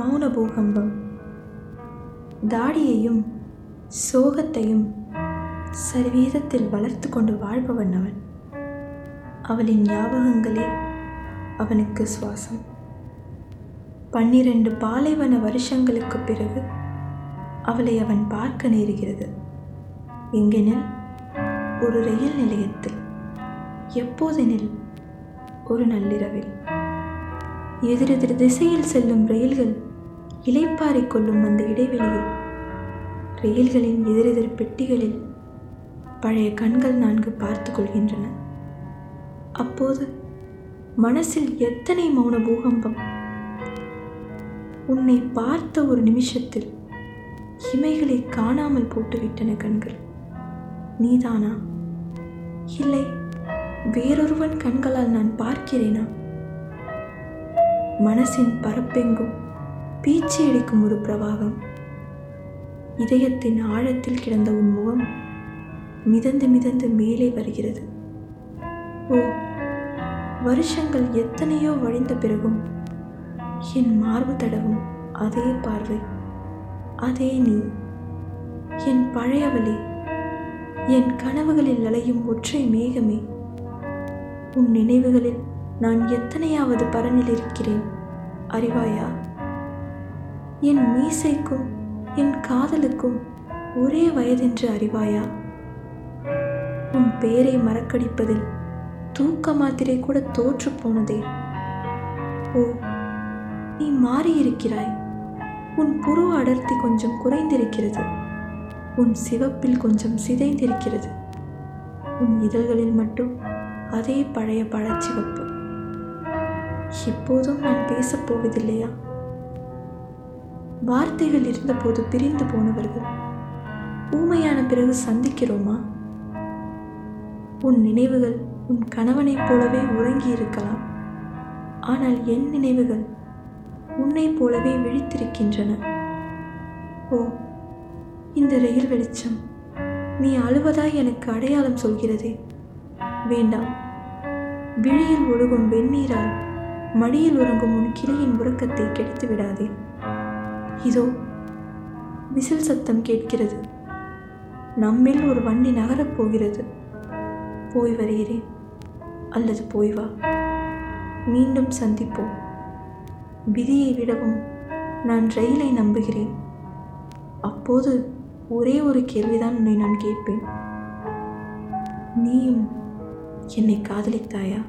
மௌன பூகம்பம் தாடியையும் சோகத்தையும் சரிவீதத்தில் வளர்த்து கொண்டு வாழ்பவன் அவன். அவளின் ஞாபகங்களே அவனுக்கு சுவாசம். பன்னிரண்டு பாலைவன வருஷங்களுக்கு பிறகு அவளை அவன் பார்க்க நேருகிறது. எங்கெனில்? ஒரு ரயில் நிலையத்தில். எப்போதெனில்? ஒரு நள்ளிரவில். எதிரெதிர் திசையில் செல்லும் ரயில்கள் இலைப்பாறை கொள்ளும் அந்த இடைவெளியில். ரயில்களின் எதிரெதிர் பெட்டிகளில் பழைய கண்கள் நான்கு பார்த்து கொள்கின்றன. அப்போது மனசில் எத்தனை மௌன பூகம்பம்? உன்னை பார்த்த ஒரு நிமிஷத்தில் இமைகளை காணாமல் போட்டுவிட்டன கண்கள். நீதானா? இல்லை வேறொருவன் கண்களால் நான் பார்க்கிறேனா? மனசின் பரப்பெங்கும் பீச்சி அடிக்கும் ஒரு பிரவாகம். இதயத்தின் ஆழத்தில் கிடந்த உன் முகம் மிதந்து மிதந்து மேலே வருகிறது. ஓ வருஷங்கள் எத்தனையோ வழிந்த பிறகும் என் மார்பு தடவும் அதே பார்வை அதே நீ. என் பழையவளே என் கனவுகளில் அலையும் ஒற்றை மேகமே. உன் நினைவுகளில் நான் எத்தனையாவது பரனில் இருக்கிறேன்? அறிவாயா? என் மீசைக்கும் என் காதலுக்கும் ஒரே வயதென்று அறிவாயா? உன் பேரை மறக்கடிப்பதில் தூக்க மாத்திரை கூட தோற்று போனதே. ஓ நீ மாறியிருக்கிறாய். உன் புருவ அடர்த்தி கொஞ்சம் குறைந்திருக்கிறது. உன் சிவப்பில் கொஞ்சம் சிதைந்திருக்கிறது. உன் இதழ்களில் மட்டும் அதே பழைய பழச்சிவப்பு. எப்போதும் நான் பேசப் போவதில்லையா வார்த்தைகள் இருந்தபோது பிரிந்து போனவர்கள் ஊமையான பிறகு சந்திக்கிறோமா? உன் நினைவுகள் உன் கணவனைப் போலவே உறங்கி இருக்கலாம் ஆனால் என் நினைவுகள் உன்னைப் போலவே விழித்திருக்கின்றன. ஓ இந்த ரயில் வெளிச்சம் நீ அழுவதாய் எனக்கு அடையாளம் சொல்கிறதே. வேண்டாம். விழியில் ஒழுகும் வெந்நீரால் மடியில் உறங்கும் உன் கிளியின் உறக்கத்தை கெடுத்து விடாதே. இதோ விசில் சத்தம் கேட்கிறது. நம்மில் ஒரு வண்டி நகரப் போகிறது. போய் வருகிறேன். அல்லது போய் வா. மீண்டும் சந்திப்போம். விதியை விடவும் நான் ரயிலை நம்புகிறேன். அப்போது ஒரே ஒரு கேள்விதான் உன்னை நான் கேட்பேன். நீயும் என்னை காதலித்தாயா?